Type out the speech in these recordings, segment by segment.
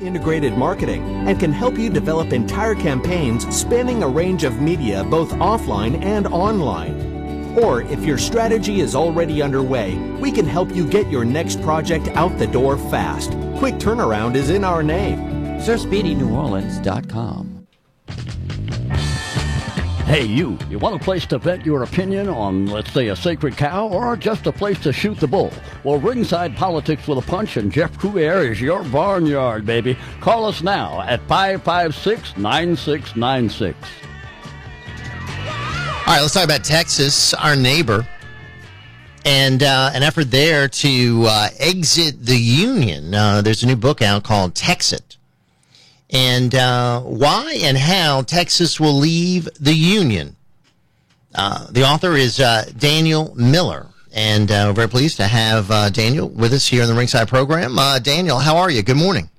integrated marketing and can help you develop entire campaigns spanning a range of media both offline and online. Or if your strategy is already underway, we can help you get your next project out the door fast. Quick turnaround is in our name. SirSpeedyNewOrleans.com. Hey, you, you want a place to vent your opinion on, let's say, a sacred cow, or just a place to shoot the bull? Well, Ringside Politics with a Punch and Jeff Crouere is your barnyard, baby. Call us now at 556 9696. All right, let's talk about Texas, our neighbor, and uh, an effort there to uh, exit the union. Uh, there's a new book out called Texit and uh, why and how Texas will leave the Union. Uh, the author is uh, Daniel Miller, and uh, we're very pleased to have uh, Daniel with us here in the Ringside program. Uh, Daniel, how are you? Good morning.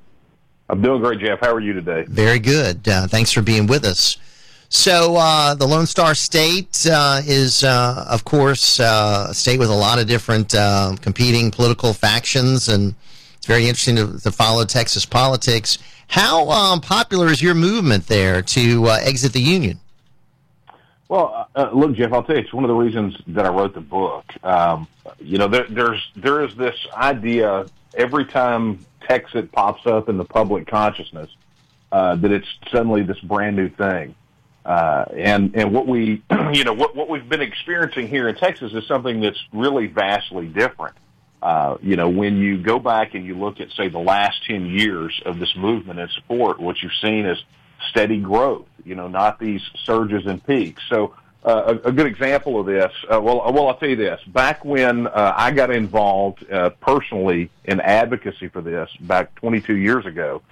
I'm doing great, Jeff. How are you today? Very good. thanks for being with us. So, the Lone Star State is, of course, a state with a lot of different competing political factions, and it's very interesting to, to follow Texas politics. How um, popular is your movement there to uh, exit the union? Well, uh, uh, look, Jeff, I'll tell you, it's one of the reasons that I wrote the book. Um, you know, there, there's there is this idea every time Texas pops up in the public consciousness uh, that it's suddenly this brand new thing. Uh, and and what we you know what what we've been experiencing here in Texas is something that's really vastly different. Uh, you know, when you go back and you look at, say, the last 10 years of this movement and support, what you've seen is steady growth, you know, not these surges and peaks. So, uh, a, a, good example of this, uh, well, well, I'll tell you this. Back when uh, I got involved uh, personally in advocacy for this, back 22 years ago,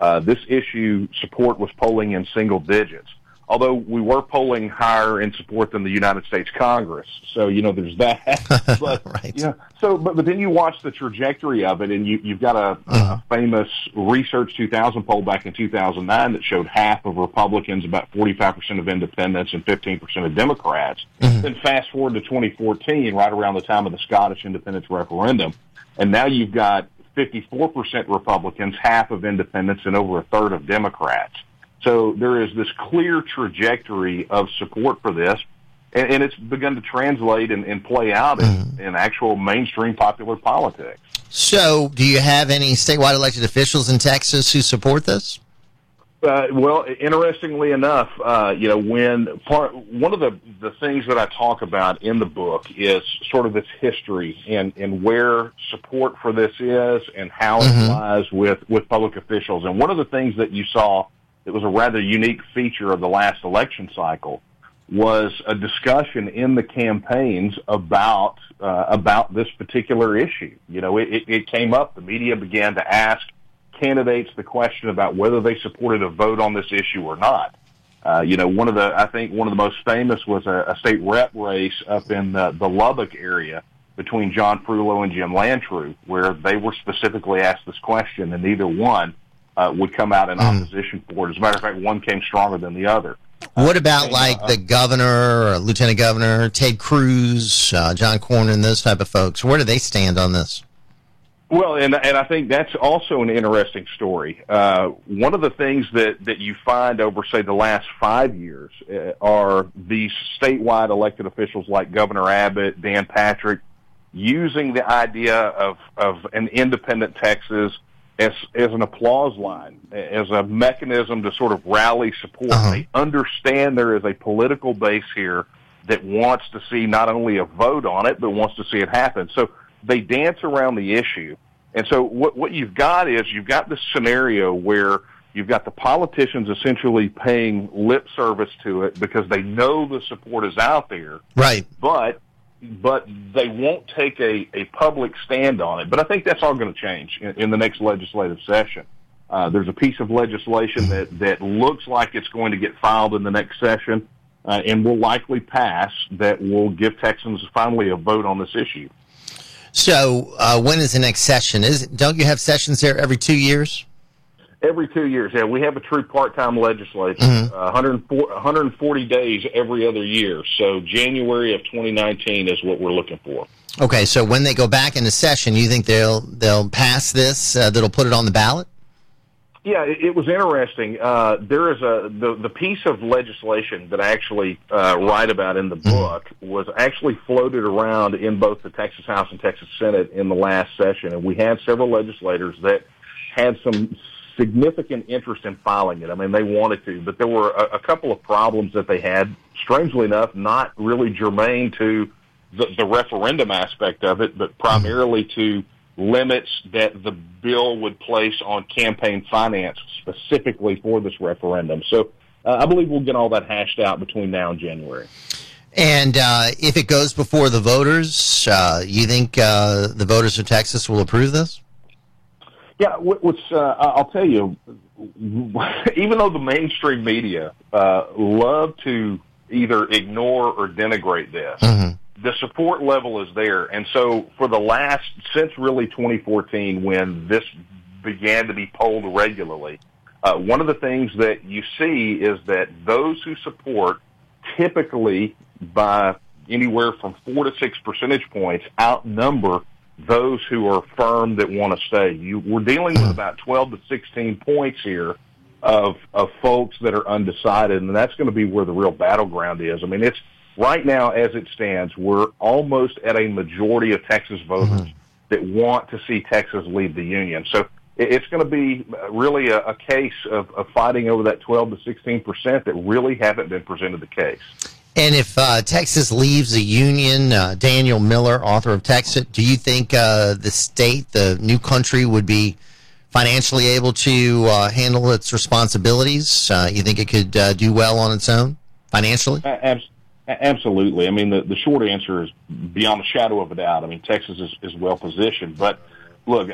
uh, this issue support was polling in single digits although we were polling higher in support than the United States Congress. So, you know, there's that. but, right. You know, so, but, but then you watch the trajectory of it and you, you've got a, uh-huh. a famous Research 2000 poll back in 2009 that showed half of Republicans, about 45% of independents and 15% of Democrats. Mm-hmm. Then fast forward to 2014, right around the time of the Scottish independence referendum. And now you've got 54% Republicans, half of independents, and over a third of Democrats. So there is this clear trajectory of support for this, and, and it's begun to translate and, and play out in, mm. in actual mainstream popular politics. So, do you have any statewide elected officials in Texas who support this? Uh, well, interestingly enough, uh, you know, when part one of the the things that I talk about in the book is sort of its history and and where support for this is and how mm-hmm. it lies with with public officials. And one of the things that you saw that was a rather unique feature of the last election cycle was a discussion in the campaigns about uh, about this particular issue. You know, it, it came up. The media began to ask candidates the question about whether they supported a vote on this issue or not. Uh, you know, one of the I think one of the most famous was a, a state rep race up in the, the Lubbock area between John Frullo and Jim Landtroop, where they were specifically asked this question, and neither one uh, would come out in hmm. opposition mm. for it. As a matter of fact, one came stronger than the other. What about uh, like the governor, or lieutenant governor, Ted Cruz, uh, John Cornyn, those type of folks? Where do they stand on this? Well, and and I think that's also an interesting story. Uh, one of the things that that you find over, say, the last five years uh, are these statewide elected officials like Governor Abbott, Dan Patrick, using the idea of of an independent Texas as as an applause line, as a mechanism to sort of rally support. Uh-huh. They understand there is a political base here that wants to see not only a vote on it, but wants to see it happen. So they dance around the issue. And so what what you've got is you've got this scenario where you've got the politicians essentially paying lip service to it because they know the support is out there. Right. But but they won't take a, a public stand on it. But I think that's all going to change in, in the next legislative session. Uh, there's a piece of legislation that, that looks like it's going to get filed in the next session uh, and will likely pass that will give Texans finally a vote on this issue. So, uh, when is the next session? Is don't you have sessions there every two years? Every two years, yeah. We have a true part-time legislature, mm-hmm. uh, 140, 140 days every other year. So January of 2019 is what we're looking for. Okay, so when they go back into session, you think they'll they'll pass this? Uh, that'll put it on the ballot. Yeah, it, it was interesting. Uh, there is a the the piece of legislation that I actually uh, write about in the book was actually floated around in both the Texas House and Texas Senate in the last session, and we had several legislators that had some significant interest in filing it. I mean, they wanted to, but there were a, a couple of problems that they had. Strangely enough, not really germane to the, the referendum aspect of it, but primarily to limits that the bill would place on campaign finance specifically for this referendum. So uh, I believe we'll get all that hashed out between now and January. And uh, if it goes before the voters, uh, you think uh, the voters of Texas will approve this? Yeah, what's uh, I'll tell you, even though the mainstream media uh, love to either ignore or denigrate this, mm-hmm the support level is there. And so for the last, since really 2014 when this began to be polled regularly, uh, one of the things that you see is that those who support typically by anywhere from four to six percentage points outnumber those who are firm that want to stay. You, we're dealing with about 12 to 16 points here of, of folks that are undecided, and that's going to be where the real battleground is. I mean, it's, right now, as it stands, we're almost at a majority of Texas voters mm-hmm. that want to see Texas leave the union. So it's going to be really a, a case of, of, fighting over that 12 to 16 percent that really haven't been presented the case. And if uh, Texas leaves the union, uh, Daniel Miller, author of Texit, do you think uh, the state, the new country, would be financially able to uh, handle its responsibilities? Uh, you think it could uh, do well on its own financially? Absolutely. Absolutely. I mean, the, the short answer is beyond a shadow of a doubt. I mean, Texas is, is well positioned. But look,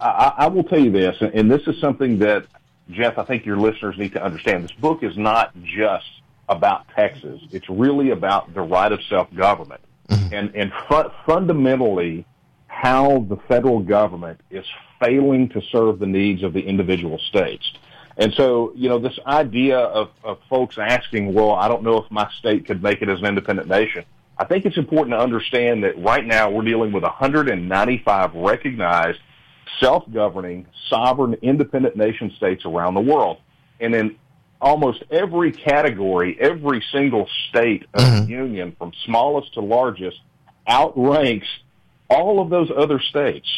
I, I will tell you this, and this is something that, Jeff, I think your listeners need to understand. This book is not just about Texas. It's really about the right of self-government. Mm-hmm. And, and fu- fundamentally, how the federal government is failing to serve the needs of the individual states. And so, you know, this idea of, of folks asking, well, I don't know if my state could make it as an independent nation. I think it's important to understand that right now we're dealing with 195 recognized self-governing, sovereign, independent nation states around the world. And in almost every category, every single state of mm-hmm. the union, from smallest to largest, outranks all of those other states.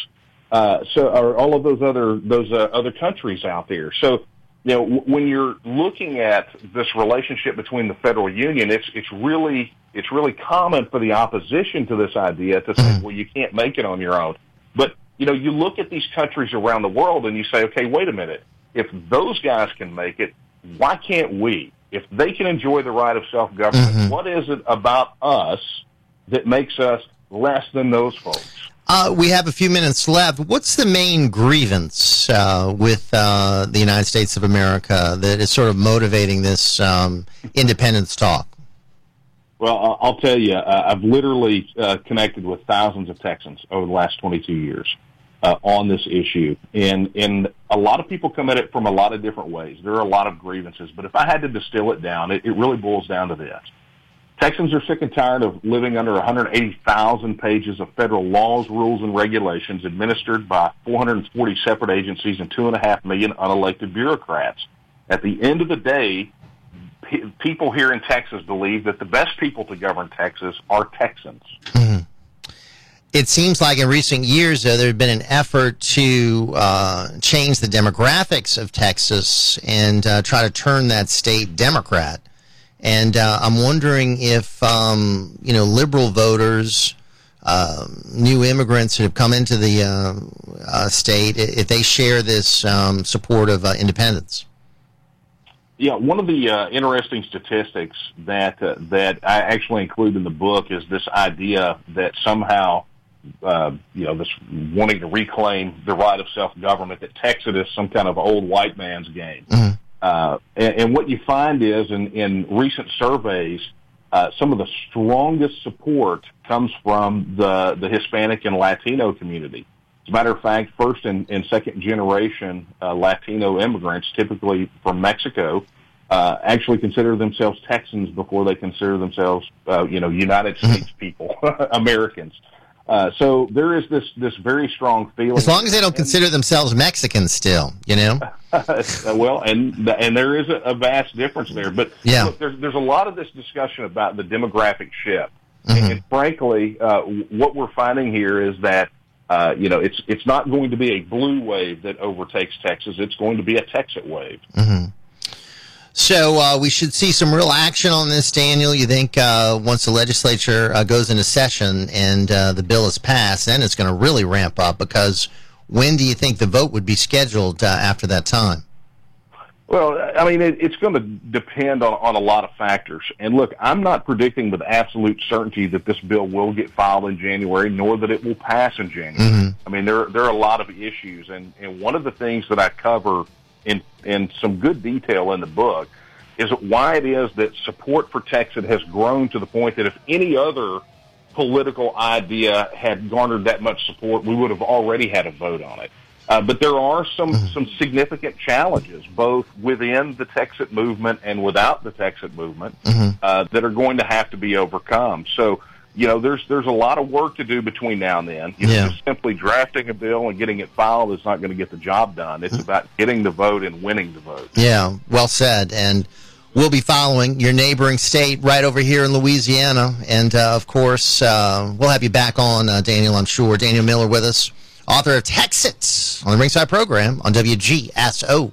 Uh, so, or all of those other those uh, other countries out there. So, you know, when you're looking at this relationship between the federal union, it's it's really it's really common for the opposition to this idea to say, mm-hmm. well, you can't make it on your own. But you know, you look at these countries around the world and you say, okay, wait a minute. If those guys can make it, why can't we? If they can enjoy the right of self-government, mm-hmm. what is it about us that makes us less than those folks? Uh, we have a few minutes left. What's the main grievance uh, with uh, the United States of America that is sort of motivating this um, independence talk? Well, I'll tell you, uh, I've literally uh, connected with thousands of Texans over the last 22 years uh, on this issue, and and a lot of people come at it from a lot of different ways. There are a lot of grievances, but if I had to distill it down, it, it really boils down to this: Texans are sick and tired of living under 180,000 pages of federal laws, rules, and regulations administered by 440 separate agencies and two and a half million unelected bureaucrats. At the end of the day, people here in Texas believe that the best people to govern Texas are Texans. Mm-hmm. It seems like in recent years, though, there had been an effort to uh, change the demographics of Texas and uh, try to turn that state Democrat. And uh, I'm wondering if um, you know liberal voters, uh, new immigrants that have come into the uh, uh state, if they share this um, support of uh, independence. Yeah, one of the uh, interesting statistics that that I actually include in the book is this idea that somehow. You know, this wanting to reclaim the right of self-government, that Texas is some kind of old white man's game. Mm-hmm. Uh, and, and, what you find is in, in recent surveys, uh, some of the strongest support comes from the, the Hispanic and Latino community. As a matter of fact, first and, and second generation uh, Latino immigrants, typically from Mexico, uh, actually consider themselves Texans before they consider themselves, uh, you know, United mm-hmm. States people, Americans. Uh, so there is this this very strong feeling. As long as they don't consider themselves Mexicans, still, you know. well, and and there is a, a vast difference there. But Yeah. look, there's there's a lot of this discussion about the demographic shift, and frankly, uh, what we're finding here is that. Uh, you know, it's it's not going to be a blue wave that overtakes Texas. It's going to be a Texas wave. So uh, we should see some real action on this, Daniel. You think uh, once the legislature uh, goes into session and uh, the bill is passed, then it's going to really ramp up? Because when do you think the vote would be scheduled uh, after that time? Well, I mean, it, it's going to depend on, on a lot of factors. And look, I'm not predicting with absolute certainty that this bill will get filed in January, nor that it will pass in January. I mean, there there are a lot of issues, and and one of the things that I cover in in some good detail in the book is why it is that support for Texas has grown to the point that if any other political idea had garnered that much support, we would have already had a vote on it. Uh, but there are some some significant challenges, both within the Texas movement and without the Texas movement, uh, that are going to have to be overcome. So, you know, there's there's a lot of work to do between now and then. You know, Yeah. just simply drafting a bill and getting it filed is not going to get the job done. It's about getting the vote and winning the vote. Yeah, well said. And we'll be following your neighboring state right over here in Louisiana. And uh, of course, uh, we'll have you back on, uh, Daniel, I'm sure. Daniel Miller with us, author of Texit on the Ringside program on WGSO.